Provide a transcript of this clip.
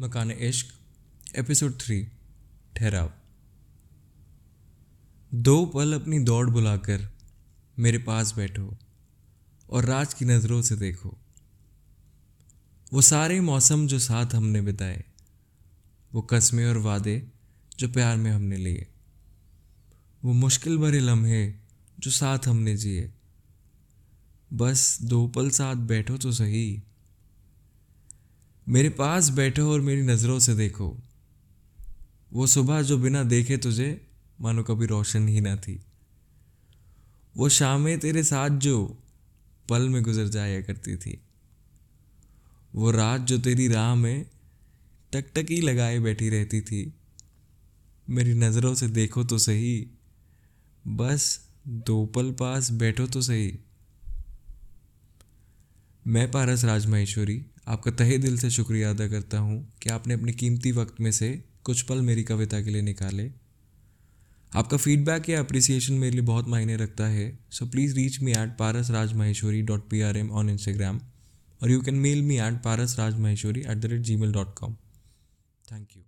मकान इश्क, episode three, ठहराव। दो पल अपनी दौड़ बुलाकर मेरे पास बैठो और राज की नज़रों से देखो। वो सारे मौसम जो साथ हमने बिताए, वो कस्में और वादे जो प्यार में हमने लिए, वो मुश्किल भरे लम्हे जो साथ हमने जिए। बस दो पल साथ बैठो तो सही मेरे पास बैठो और मेरी नज़रों से देखो। वो सुबह जो बिना देखे तुझे, मानो कभी रोशन ही ना थी। वो शामें तेरे साथ जो पल में गुजर जाया करती थी। वो रात जो तेरी राह में टकटकी लगाए बैठी रहती थी। मेरी नज़रों से देखो तो सही, बस दो पल पास बैठो तो सही। मैं पारस राज महेश्वरी आपका तहे दिल से शुक्रिया अदा करता हूँ कि आपने अपने कीमती वक्त में से कुछ पल मेरी कविता के लिए निकाले। आपका फीडबैक या अप्रिसिएशन मेरे लिए बहुत मायने रखता है so please reach me at Paras Raj Maheshwari dot P R M on Instagram और you can mail me at Paras Raj Maheshwari at the rate gmail dot com thank you